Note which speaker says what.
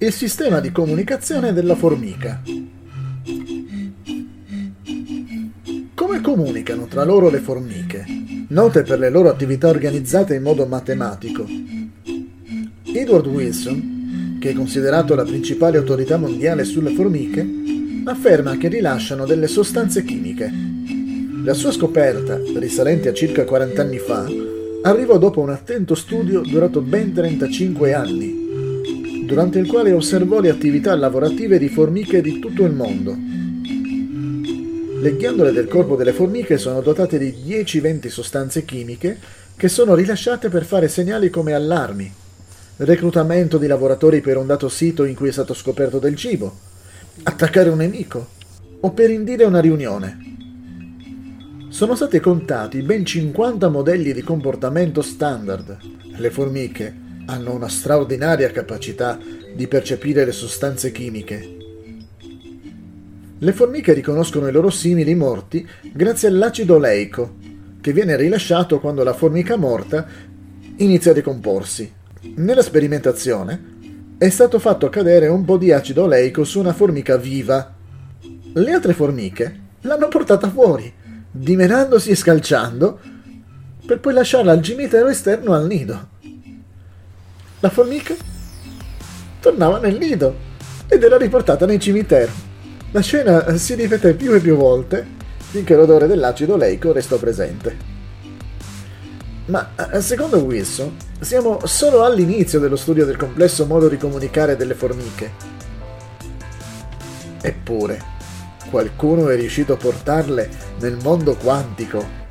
Speaker 1: il sistema di comunicazione della formica. Come comunicano tra loro le formiche, note per le loro attività organizzate in modo matematico? Edward Wilson, che è considerato la principale autorità mondiale sulle formiche, afferma che rilasciano delle sostanze chimiche. La sua scoperta, risalente a circa 40 anni fa, arrivò dopo un attento studio durato ben 35 anni durante il quale osservò le attività lavorative di formiche di tutto il mondo. Le ghiandole del corpo delle formiche sono dotate di 10-20 sostanze chimiche che sono rilasciate per fare segnali come allarmi, reclutamento di lavoratori per un dato sito in cui è stato scoperto del cibo, attaccare un nemico o per indire una riunione. Sono stati contati ben 50 modelli di comportamento standard. Le formiche hanno una straordinaria capacità di percepire le sostanze chimiche. Le formiche riconoscono i loro simili morti grazie all'acido oleico, che viene rilasciato quando la formica morta inizia a decomporsi. Nella sperimentazione è stato fatto cadere un po' di acido oleico su una formica viva. Le altre formiche l'hanno portata fuori, dimenandosi e scalciando, per poi lasciarla al cimitero esterno al nido. La formica tornava nel nido ed era riportata nel cimitero. La scena si ripeté più e più volte finché l'odore dell'acido oleico restò presente. Ma eh, secondo Wilson siamo solo all'inizio dello studio del complesso modo di comunicare delle formiche. Eppure, qualcuno è riuscito a portarle nel mondo quantico